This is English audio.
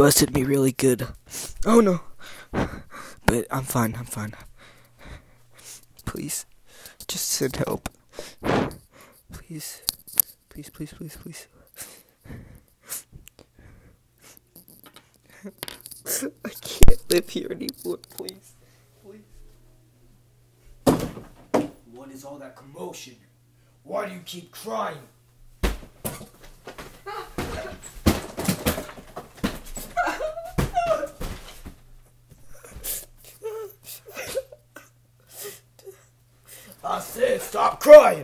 busted me really good. Oh no. But I'm fine, I'm fine. Please, just send help. Please, please, please, please, please. I can't live here anymore, please. Please. What is all that commotion? Why do you keep crying? I said stop crying!